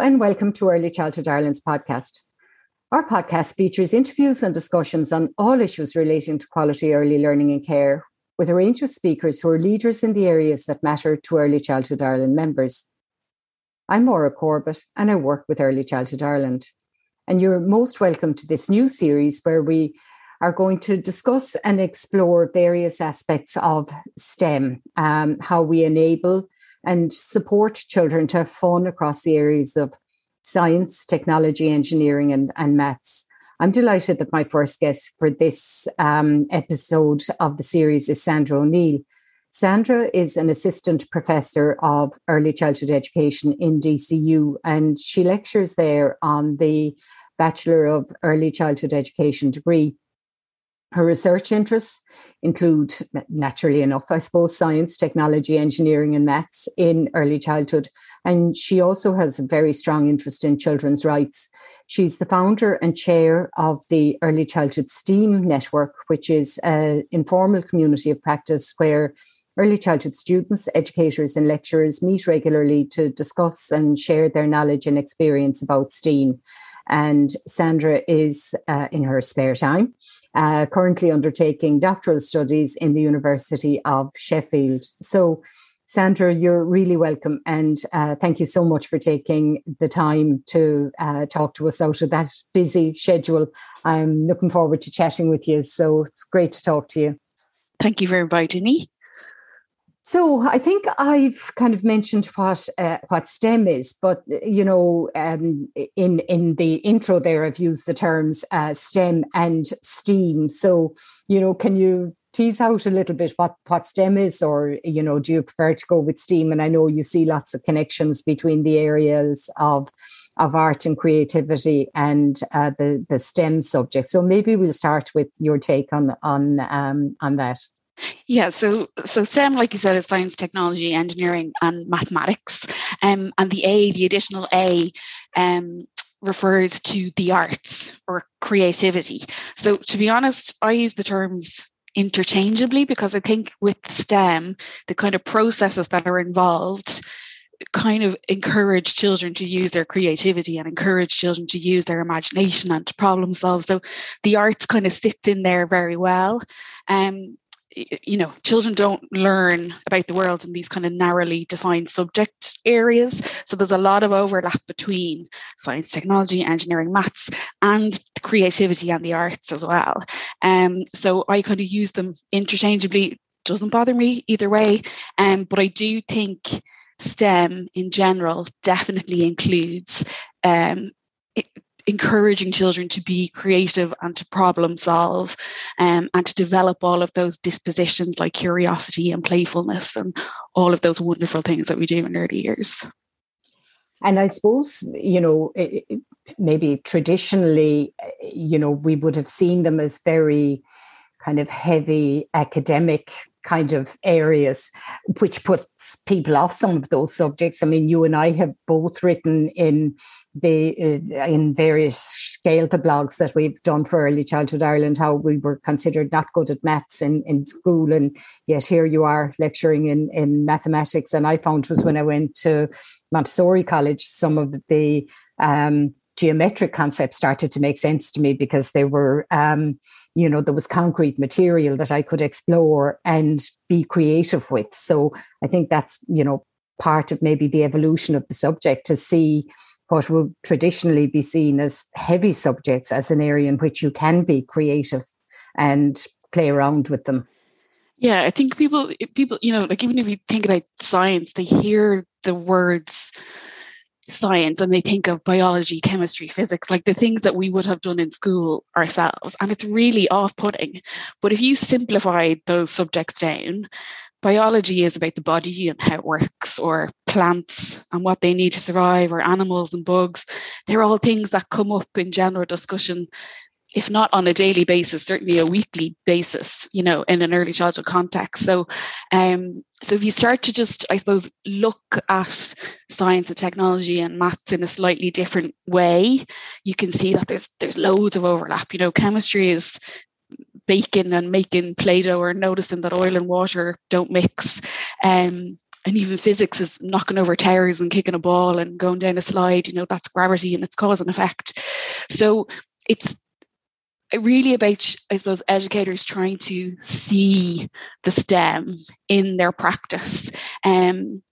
and welcome to Early Childhood Ireland's podcast. Our podcast features interviews and discussions on all issues relating to quality early learning and care, with a range of speakers who are leaders in the areas that matter to Early Childhood Ireland members. I'm Maura Corbett, and I work with Early Childhood Ireland. And you're most welcome to this new series where we are going to discuss and explore various aspects of STEM, um, how we enable and support children to have fun across the areas of science, technology, engineering, and, and maths. I'm delighted that my first guest for this um, episode of the series is Sandra O'Neill. Sandra is an assistant professor of early childhood education in DCU, and she lectures there on the Bachelor of Early Childhood Education degree. Her research interests include, naturally enough, I suppose, science, technology, engineering, and maths in early childhood. And she also has a very strong interest in children's rights. She's the founder and chair of the Early Childhood STEAM Network, which is an informal community of practice where early childhood students, educators, and lecturers meet regularly to discuss and share their knowledge and experience about STEAM. And Sandra is uh, in her spare time uh, currently undertaking doctoral studies in the University of Sheffield. So, Sandra, you're really welcome. And uh, thank you so much for taking the time to uh, talk to us out of that busy schedule. I'm looking forward to chatting with you. So, it's great to talk to you. Thank you for inviting me. So I think I've kind of mentioned what uh, what STEM is, but you know, um, in in the intro there, I've used the terms uh, STEM and STEAM. So you know, can you tease out a little bit what what STEM is, or you know, do you prefer to go with STEAM? And I know you see lots of connections between the areas of of art and creativity and uh, the the STEM subject. So maybe we'll start with your take on on um, on that. Yeah, so so STEM, like you said, is science, technology, engineering, and mathematics. Um, and the A, the additional A, um, refers to the arts or creativity. So to be honest, I use the terms interchangeably because I think with STEM, the kind of processes that are involved kind of encourage children to use their creativity and encourage children to use their imagination and to problem solve. So the arts kind of sits in there very well. Um, you know children don't learn about the world in these kind of narrowly defined subject areas. So there's a lot of overlap between science technology engineering maths and creativity and the arts as well. Um, so i kind of use them interchangeably. Doesn't bother me either way. Um, but i do think stem in general definitely includes um, encouraging children to be creative and to problem solve um, and to develop all of those dispositions like curiosity and playfulness and all of those wonderful things that we do in early years. And I suppose, you know, maybe traditionally, you know, we would have seen them as very kind of heavy academic kind of areas, which puts people off some of those subjects. I mean, you and I have both written in the uh, in various Gaelta blogs that we've done for Early Childhood Ireland how we were considered not good at maths in, in school, and yet here you are lecturing in in mathematics. And I found was when I went to Montessori College, some of the um, geometric concepts started to make sense to me because they were um, you know there was concrete material that i could explore and be creative with. So i think that's you know part of maybe the evolution of the subject to see what would traditionally be seen as heavy subjects as an area in which you can be creative and play around with them. Yeah i think people people you know like even if you think about science they hear the words science and they think of biology, chemistry, physics, like the things that we would have done in school ourselves. And it's really off putting. But if you simplify those subjects down, biology is about the body and how it works, or plants and what they need to survive, or animals and bugs. They're all things that come up in general discussion if not on a daily basis, certainly a weekly basis, you know, in an early childhood context. So, um, so if you start to just, I suppose, look at science and technology and maths in a slightly different way, you can see that there's there's loads of overlap. You know, chemistry is baking and making Play-Doh or noticing that oil and water don't mix. Um, and even physics is knocking over towers and kicking a ball and going down a slide you know that's gravity and it's cause and effect so it's really about i suppose educators trying to see the stem in their practice. Um,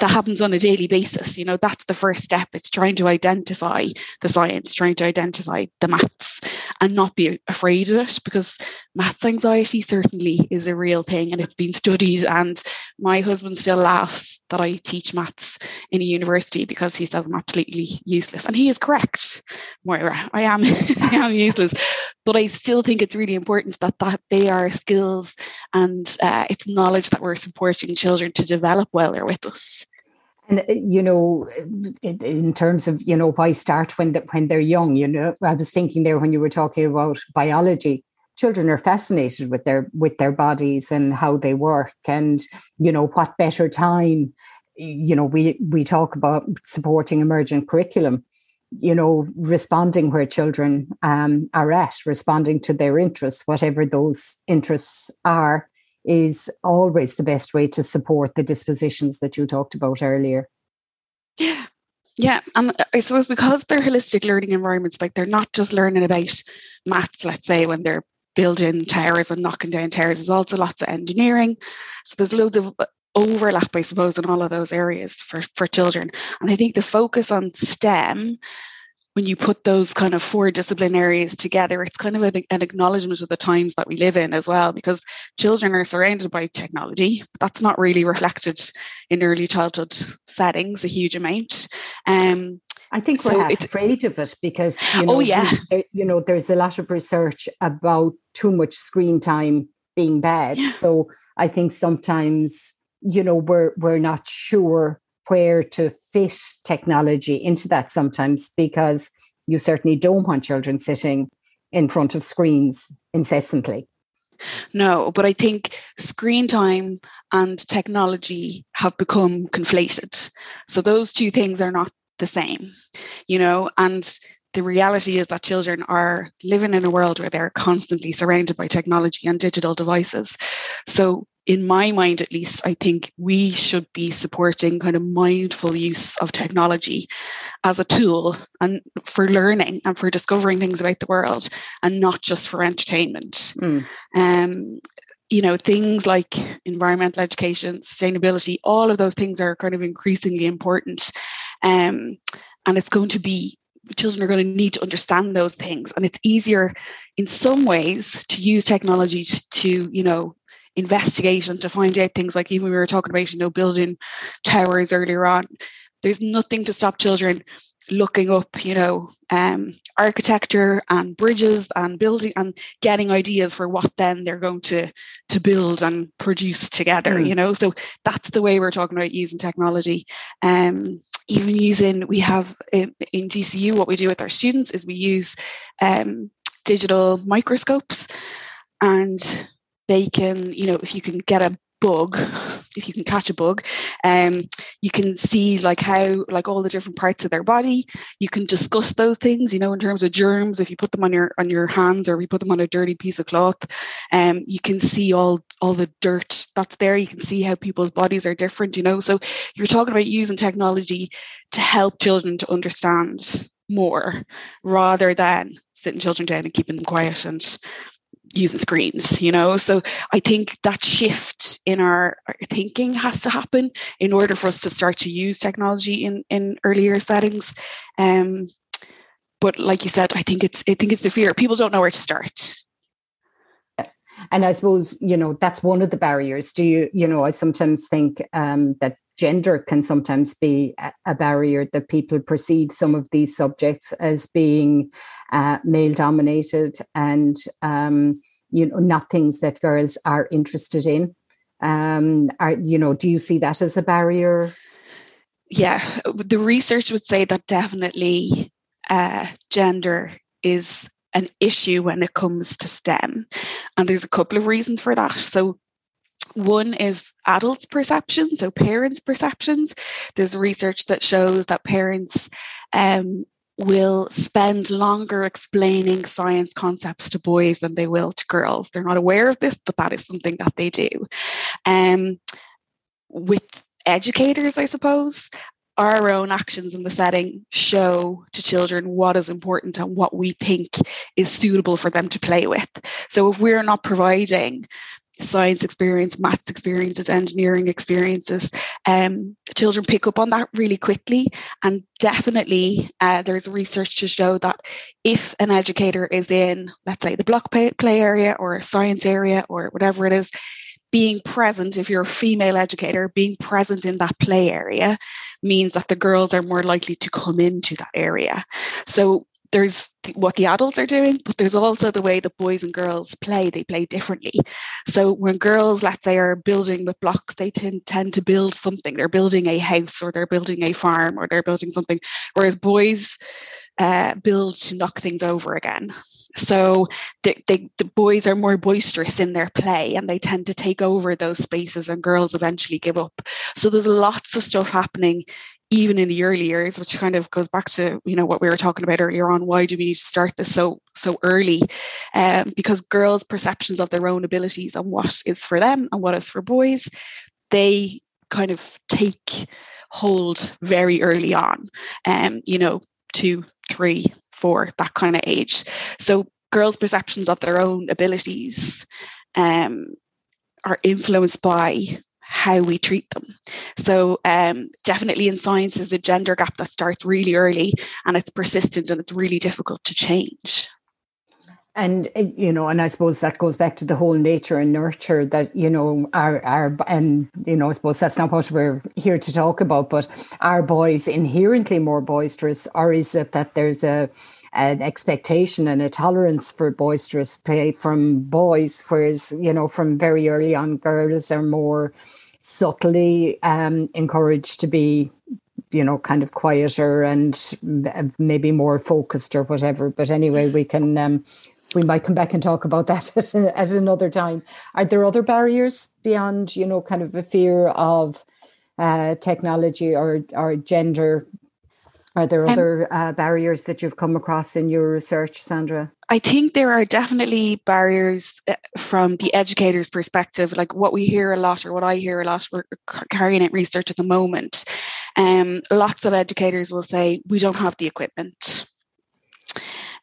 that happens on a daily basis you know that's the first step. It's trying to identify the science trying to identify the maths and not be afraid of it because maths anxiety certainly is a real thing and it's been studied. And my husband still laughs that i teach maths in a university because he says i'm absolutely useless. And he is correct. Maura i am i am useless. But i still think it's really important that that they are skills and uh, it's knowledge that we're supporting children to develop while they're with us and uh, you know, in terms of you know why start when the, when they're young, you know, I was thinking there when you were talking about biology. Children are fascinated with their with their bodies and how they work, and you know what better time. You know, we we talk about supporting emergent curriculum. You know, responding where children um, are at, responding to their interests, whatever those interests are, is always the best way to support the dispositions that you talked about earlier. Yeah. Yeah, and I suppose because they're holistic learning environments, like they're not just learning about maths, let's say, when they're building towers and knocking down towers, there's also lots of engineering. So there's loads of overlap, I suppose, in all of those areas for, for children. And I think the focus on STEM when you put those kind of four discipline areas together, it's kind of an, an, acknowledgement of the times that we live in as well, because children are surrounded by technology. That's not really reflected in early childhood settings a huge amount. Um, I think we're so afraid of it because you oh, know, oh yeah, you know, there's a lot of research about too much screen time being bad. Yeah. So I think sometimes you know we're we're not sure where to fit technology into that sometimes because you certainly don't want children sitting in front of screens incessantly. No, but I think screen time and technology have become conflated. So those two things are not the same, you know, and the reality is that children are living in a world where they're constantly surrounded by technology and digital devices. So in my mind at least, I think we should be supporting kind of mindful use of technology as a tool and for learning and for discovering things about the world and not just for entertainment. Mm. Um, you know, things like environmental education, sustainability, all of those things are kind of increasingly important. Um, and it's going to be children are going to need to understand those things and it's easier in some ways to use technology to, to you know investigate and to find out things like even we were talking about, you know, building towers earlier on. There's nothing to stop children looking up, you know, um, architecture and bridges and building and getting ideas for what then they're going to to build and produce together, mm. you know. So that's the way we're talking about using technology. Um, even using we have in, in DCU what we do with our students is we use um, digital microscopes and they can, you know, if you can get a bug, if you can catch a bug, um, you can see like how, like all the different parts of their body. You can discuss those things, you know, in terms of germs. If you put them on your on your hands or you put them on a dirty piece of cloth, um, you can see all all the dirt that's there. You can see how people's bodies are different, you know. So you're talking about using technology to help children to understand more rather than sitting children down and keeping them quiet and using screens you know? So i think that shift in our, our, thinking has to happen in order for us to start to use technology in in earlier settings. Um but like you said i think it's i think it's the fear. People don't know where to start. And i suppose you know that's one of the barriers. Do you you know i sometimes think um that gender can sometimes be a, barrier that people perceive some of these subjects as being uh, male dominated and um, you know not things that girls are interested in um, are you know do you see that as a barrier yeah the research would say that definitely uh, gender is an issue when it comes to STEM. And there's a couple of reasons for that. So one is adults' perceptions, so parents' perceptions. There's research that shows that parents um, will spend longer explaining science concepts to boys than they will to girls. They're not aware of this, but that is something that they do. Um, with educators, I suppose, our own actions in the setting show to children what is important and what we think is suitable for them to play with. So if we're not providing science experience, maths experiences, engineering experiences, um, children pick up on that really quickly. And definitely, uh, there's research to show that if an educator is in, let's say, the block play, play area or a science area or whatever it is, being present, if you're a female educator, being present in that play area means that the girls are more likely to come into that area. So there's what the adults are doing, but there's also the way that boys and girls play. They play differently. So when girls, let's say, are building with blocks, they tend, tend to build something. They're building a house or they're building a farm or they're building something. Whereas boys uh, build to knock things over again. So the, the, the boys are more boisterous in their play and they tend to take over those spaces and girls eventually give up. So there's lots of stuff happening even in the early years, which kind of goes back to you know what we were talking about earlier on. Why do we need to start this so so early? Um, because girls' perceptions of their own abilities and what is for them and what is for boys, they kind of take hold very early on. Um, you know, two, three, four, that kind of age. So girls' perceptions of their own abilities um, are influenced by how we treat them. So um, definitely in science is a gender gap that starts really early and it's persistent and it's really difficult to change. And eh, you know, and I suppose that goes back to the whole nature and nurture that you know our our and you know I suppose that's not what we're here to talk about, but are boys inherently more boisterous, or is it that there's a an expectation and a tolerance for boisterous play from boys, whereas you know from very early on, girls are more subtly um, encouraged to be you know kind of quieter and maybe more focused or whatever. But anyway we can um, we might come back and talk about that at, at another time. Are there other barriers beyond you know kind of a fear of uh, technology or or gender are there um, other uh, barriers that you've come across in your research sandra I think there are definitely barriers uh, from the educator's perspective, like what we hear a lot, or what I hear a lot. We're carrying out research at the moment. Um, lots of educators will say we don't have the equipment,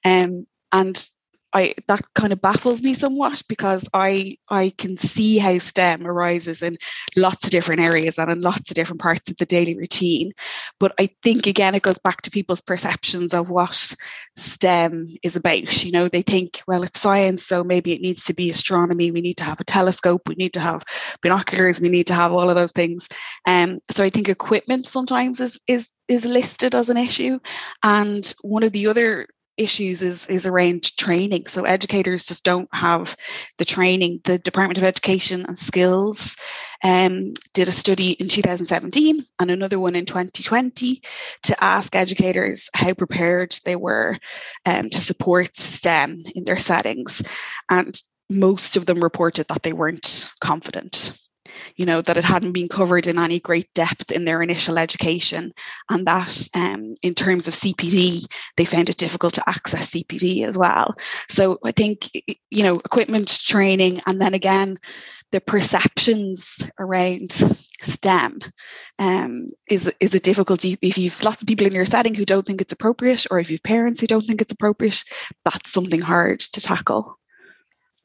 um, and I that kind of baffles me somewhat because I I can see how STEM arises in lots of different areas and in lots of different parts of the daily routine. But I think again it goes back to people's perceptions of what STEM is about. You know, they think, well, it's science, so maybe it needs to be astronomy. We need to have a telescope. We need to have binoculars. We need to have all of those things. Um, so I think equipment sometimes is is is listed as an issue. And one of the other issues is is around training. So educators just don't have the training. The Department of Education and Skills um, did a study in 2017 and another one in 2020 to ask educators how prepared they were um, to support STEM in their settings, and most of them reported that they weren't confident you know, that it hadn't been covered in any great depth in their initial education, and that um, in terms of CPD, they found it difficult to access CPD as well. So I think, you know, equipment training, and then again, the perceptions around STEM um, is is a difficulty. If you've lots of people in your setting who don't think it's appropriate, or if you've parents who don't think it's appropriate, that's something hard to tackle.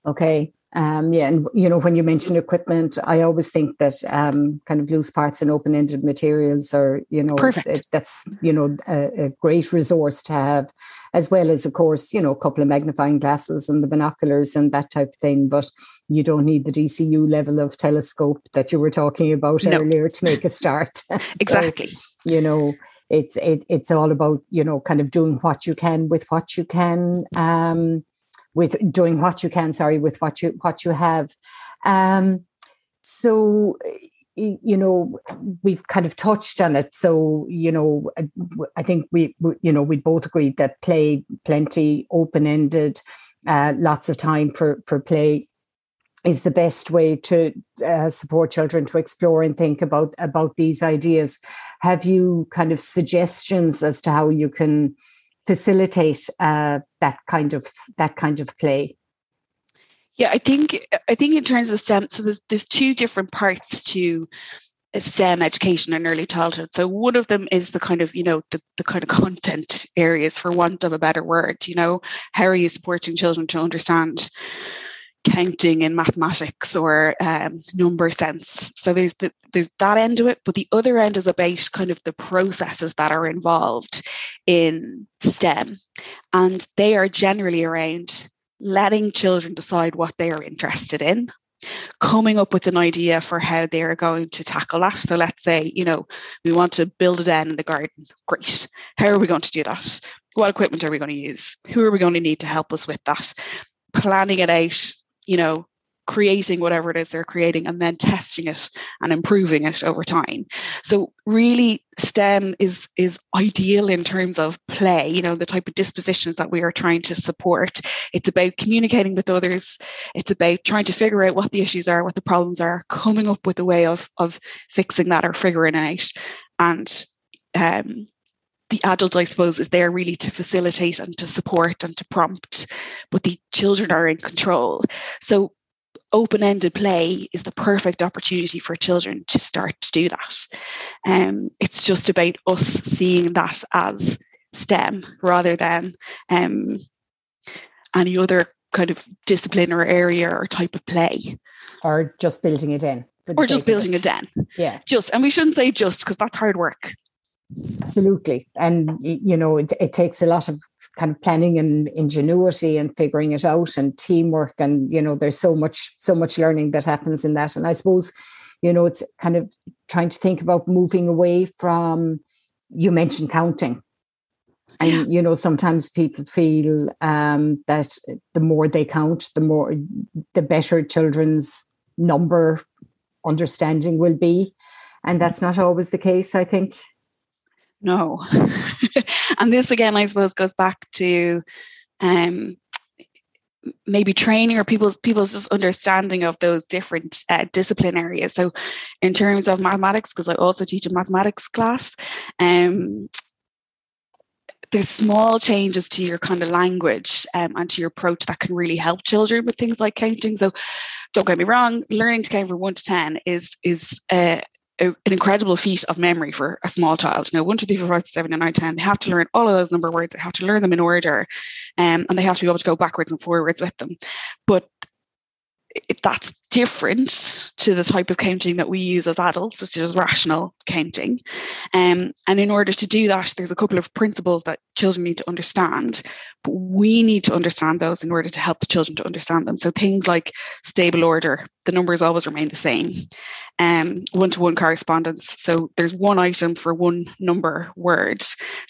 Okay, um, yeah, and you know, when you mention equipment, I always think that um, kind of loose parts and open-ended materials are, you know, perfect. That's you know a, a, great resource to have, as well as, of course, you know, a couple of magnifying glasses and the binoculars and that type of thing. But you don't need the DCU level of telescope that you were talking about no. earlier to make a start. exactly. So, you know, it's it, it's all about you know kind of doing what you can with what you can. Um, with doing what you can sorry with what you what you have. Um so you know we've kind of touched on it. So you know i think we, you know we both agreed that play plenty open ended uh, lots of time for for play is the best way to uh, support children to explore and think about about these ideas. Have you kind of suggestions as to how you can facilitate uh, that kind of that kind of play? Yeah, I think I think in terms of STEM, so there's there's two different parts to STEM education in early childhood. So one of them is the kind of, you know, the, the kind of content areas for want of a better word, you know, how are you supporting children to understand counting in mathematics or um, number sense. So there's the, there's that end of it, but the other end is about kind of the processes that are involved in STEM, and they are generally around letting children decide what they are interested in coming up with an idea for how they are going to tackle that. So let's say, you know, we want to build a den in the garden. Great. How are we going to do that? What equipment are we going to use? Who are we going to need to help us with that? Planning it out, you know, creating whatever it is they're creating and then testing it and improving it over time. So really stem is is ideal in terms of play you know the type of dispositions that we are trying to support. It's about communicating with others. It's about trying to figure out what the issues are what the problems are coming up with a way of of fixing that or figuring it out. And um, the adult, I suppose, is there really to facilitate and to support and to prompt, but the children are in control. So open-ended play is the perfect opportunity for children to start to do that. Um, it's just about us seeing that as STEM rather than um, any other kind of discipline or area or type of play. Or just building it in. Or just building it in. Yeah. Just, and we shouldn't say just because that's hard work. Absolutely. And, you know, it, it, takes a lot of kind of planning and ingenuity and figuring it out and teamwork. And, you know, there's so much, so much learning that happens in that. And I suppose, you know, it's kind of trying to think about moving away from, you mentioned counting. And, you know, sometimes people feel um, that the more they count, the more, the better children's number understanding will be. And that's not always the case, I think no. and this again, I suppose, goes back to um, maybe training or people's people's just understanding of those different uh, discipline areas. So, in terms of mathematics, because I also teach a mathematics class, um, there's small changes to your kind of language um, and to your approach that can really help children with things like counting. So, don't get me wrong, learning to count from one to ten is is uh, a, an incredible feat of memory for a small child. You know, one, two, three, four, five, six, seven, and nine, ten. They have to learn all of those number words. They have to learn them in order, um, and they have to be able to go backwards and forwards with them. But that's different to the type of counting that we use as adults, which is rational counting. Um, and in order to do that, there's a couple of principles that children need to understand, but we need to understand those in order to help the children to understand them. So things like stable order, the numbers always remain the same. Um, one-to-one correspondence. So there's one item for one number word.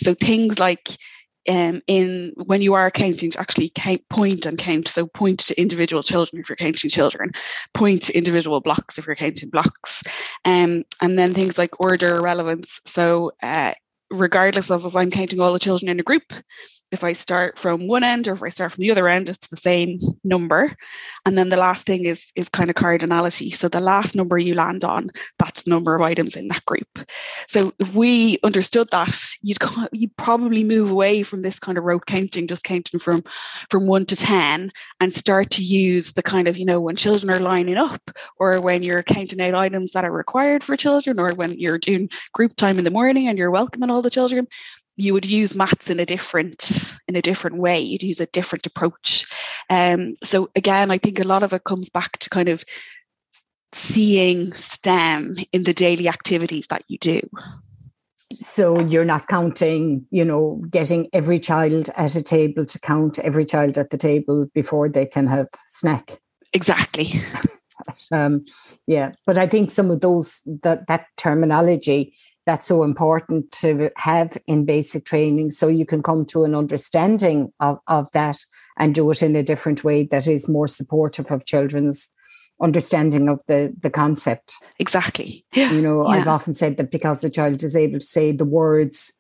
So things like um, in when you are counting to actually count, point and count. So point to individual children if you're counting children, point to individual blocks if you're counting blocks, um, and then things like order relevance. So uh, regardless of if I'm counting all the children in a group, if I start from one end or if I start from the other end, it's the same number. And then the last thing is is kind of cardinality. So the last number you land on, that's the number of items in that group. So if we understood that, you'd you'd probably move away from this kind of rote counting, just counting from from one to ten, and start to use the kind of you know when children are lining up, or when you're counting out items that are required for children, or when you're doing group time in the morning and you're welcoming all the children you would use maths in a different in a different way. You'd use a different approach. Um, so again i think a lot of it comes back to kind of seeing stem in the daily activities that you do. So you're not counting you know getting every child at a table to count every child at the table before they can have snack. Exactly. Um, yeah but i think some of those that that terminology that's so important to have in basic training so you can come to an understanding of, of that and do it in a different way that is more supportive of children's understanding of the the concept exactly yeah. you know yeah. i've often said that because a child is able to say the words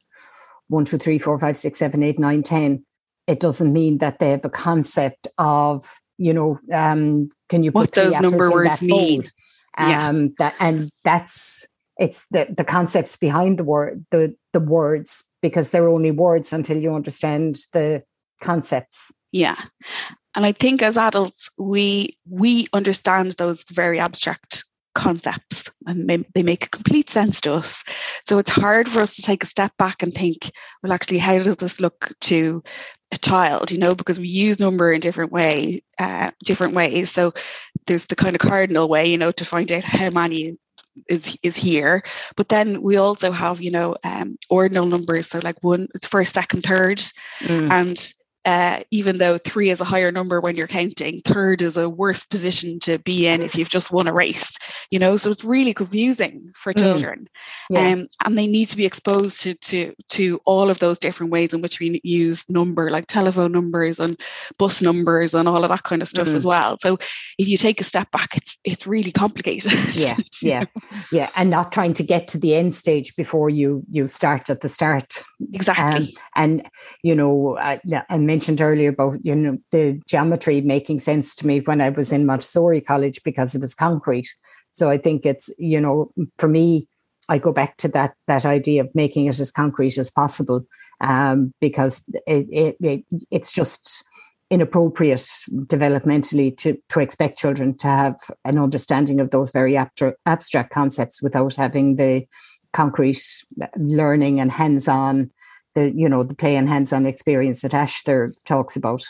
one two three four five six seven eight nine ten it doesn't mean that they have a concept of you know um can you put what those number words mean um yeah. that and that's it's the the concepts behind the word the the words because they're only words until you understand the concepts yeah and i think as adults we we understand those very abstract concepts and they, they make complete sense to us. So it's hard for us to take a step back and think, well, actually, how does this look to a child? You know, because we use number in different way, uh, different ways. So there's the kind of cardinal way, you know, to find out how many is is here but then we also have you know um ordinal numbers so like one first second third mm. and uh, even though three is a higher number when you're counting, third is a worse position to be in if you've just won a race, you know, so it's really confusing for mm. children. Mm. Yeah. Um, and they need to be exposed to, to, to all of those different ways in which we use number, like telephone numbers and bus numbers and all of that kind of stuff mm. as well. So if you take a step back, it's, it's really complicated. Yeah. Yeah. yeah. And not trying to get to the end stage before you, you start at the start. Exactly. Um, and, you know, I, I mentioned earlier about you know the geometry making sense to me when I was in Montessori college because it was concrete. So I think it's you know for me, I go back to that that idea of making it as concrete as possible um, because it, it, it it's just inappropriate developmentally to, to expect children to have an understanding of those very abstract, concepts without having the concrete learning and hands-on the you know the play and hands-on experience that Ash there talks about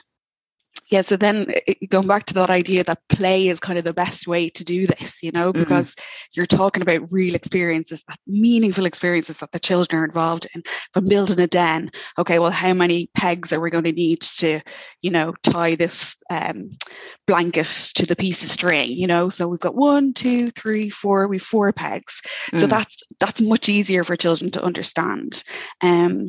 yeah so then going back to that idea that play is kind of the best way to do this you know mm-hmm. because mm-hmm. you're talking about real experiences that meaningful experiences that the children are involved in from building a den okay well how many pegs are we going to need to you know tie this um, blanket to the piece of string you know so we've got one two three four we've four pegs mm. so that's that's much easier for children to understand um,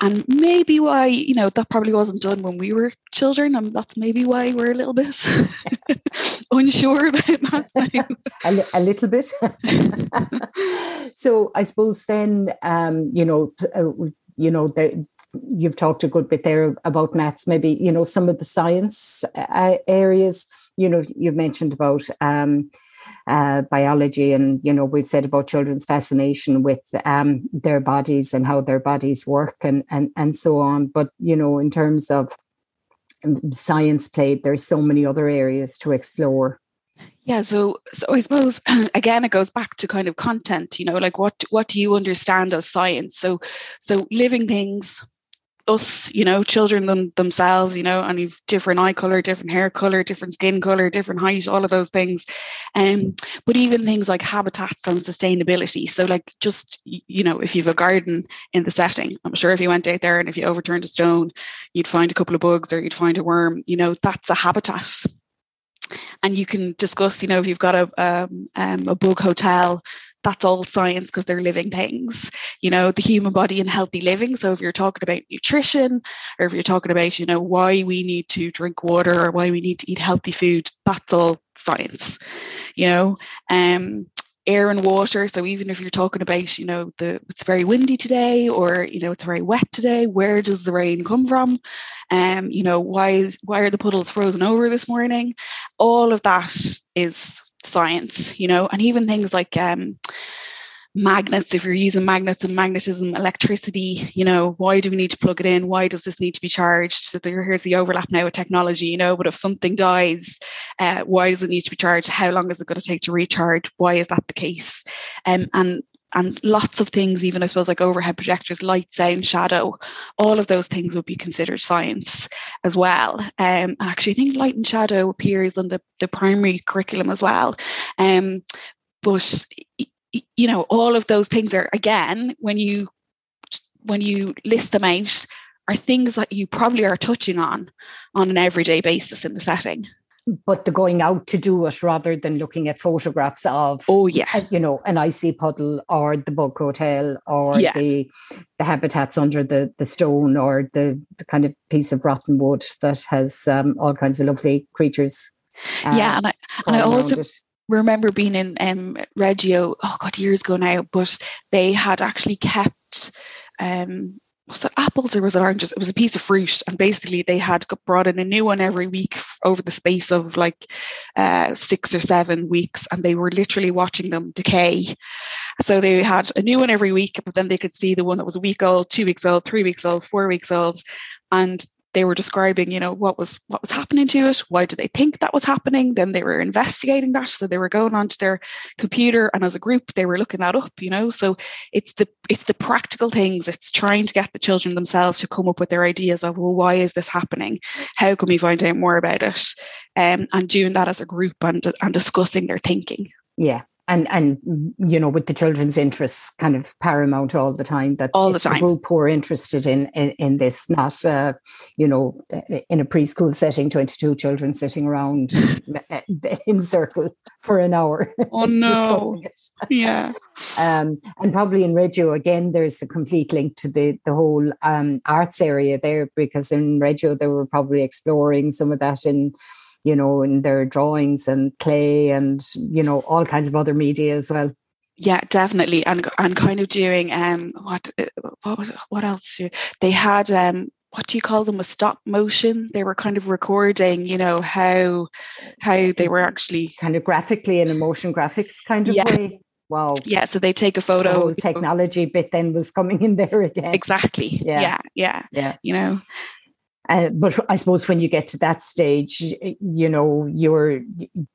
and maybe why you know that probably wasn't done when we were children and that's maybe why we're a little bit unsure about that a, a, little bit. So i suppose then um, you know uh, you know the, you've talked a good bit there about maths maybe you know some of the science uh, areas. You know you've mentioned about um, uh, biology and you know we've said about children's fascination with um, their bodies and how their bodies work and and and so on. But you know in terms of science played there's so many other areas to explore. Yeah so so i suppose again it goes back to kind of content you know like what what do you understand as science? So so living things us, you know, children them, themselves, you know, and you've different eye color, different hair color, different skin color, different height, all of those things. Um, but even things like habitats and sustainability. So, like, just you know, if you've a garden in the setting, I'm sure if you went out there and if you overturned a stone, you'd find a couple of bugs or you'd find a worm. You know, that's a habitat and you can discuss you know if you've got a um, um, a bug hotel that's all science because they're living things you know the human body and healthy living. So if you're talking about nutrition or if you're talking about you know why we need to drink water or why we need to eat healthy food that's all science you know? Um air and water so even if you're talking about you know the it's very windy today or you know it's very wet today where does the rain come from? Um you know why is why are the puddles frozen over this morning? All of that is science, you know, and even things like um, magnets, if you're using magnets and magnetism, electricity, you know, why do we need to plug it in? Why does this need to be charged? So there, here's the overlap now with technology, you know, but if something dies, uh, why does it need to be charged? How long is it going to take to recharge? Why is that the case? Um, and and lots of things, even I suppose like overhead projectors, light, sound, shadow, all of those things would be considered science as well. Um, and actually, I think light and shadow appears on the, the primary curriculum as well. Um, but you know, all of those things are again when you when you list them out are things that you probably are touching on on an everyday basis in the setting but the going out to do it rather than looking at photographs of oh yeah uh, you know an icy puddle or the bug hotel or yeah. the the habitats under the the stone or the, the kind of piece of rotten wood that has um, all kinds of lovely creatures uh, yeah and i, and I also remember being in um, reggio oh god years ago now but they had actually kept um was it apples or was it oranges? It was a piece of fruit, and basically they had brought in a new one every week over the space of like uh, six or seven weeks, and they were literally watching them decay. So they had a new one every week, but then they could see the one that was a week old, two weeks old, three weeks old, four weeks old, and they were describing, you know, what was what was happening to it, why did they think that was happening? Then they were investigating that. So they were going onto their computer and as a group they were looking that up, you know. So it's the it's the practical things. It's trying to get the children themselves to come up with their ideas of, well, why is this happening? How can we find out more about it? Um, and doing that as a group and and discussing their thinking. Yeah, and and you know with the children's interests kind of paramount all the time that all the time the group who are interested in in, in this not uh, you know in a preschool setting 22 children sitting around in circle for an hour. Oh no. yeah. Um, and probably in Reggio again there's the complete link to the the whole um, arts area there because in Reggio they were probably exploring some of that in you know, in their drawings and clay and, you know, all kinds of other media as well. Yeah, definitely, and and kind of doing um what uh, what was what else? They had um what do you call them a stop motion they were kind of recording you know how how they were actually kind of graphically in a motion graphics kind of yeah. way wow yeah so they take a photo the technology know. bit then was coming in there again exactly yeah yeah yeah, yeah. you know uh, but I suppose when you get to that stage, you know, you're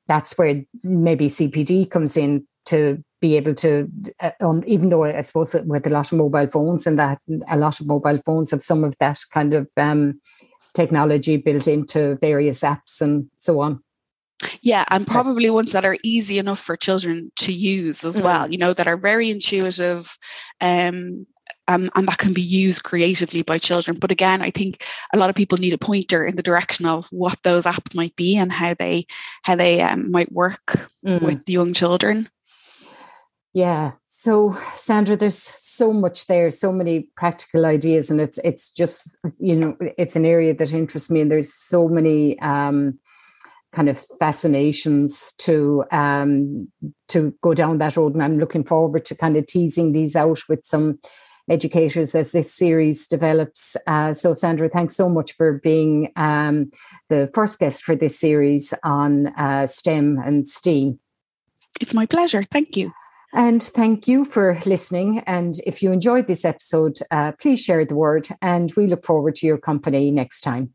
that's where maybe CPD comes in to be able to, uh, um, even though I suppose with a lot of mobile phones and that a lot of mobile phones have some of that kind of um, technology built into various apps and so on. Yeah, and probably ones that are easy enough for children to use as mm. well, you know, that are very intuitive, um, um, and that can be used creatively by children. But again, I think a lot of people need a pointer in the direction of what those apps might be and how they how they um, might work mm. with young children. Yeah. So Sandra, there's so much there, so many practical ideas, and it's it's just you know it's an area that interests me, and there's so many. Um, kind of fascinations to um, to go down that road, and I'm looking forward to kind of teasing these out with some educators as this series develops. Uh, so, Sandra, thanks so much for being um, the first guest for this series on uh, STEM and STEAM. It's my pleasure. Thank you. And thank you for listening. And if you enjoyed this episode, uh, please share the word. And we look forward to your company next time.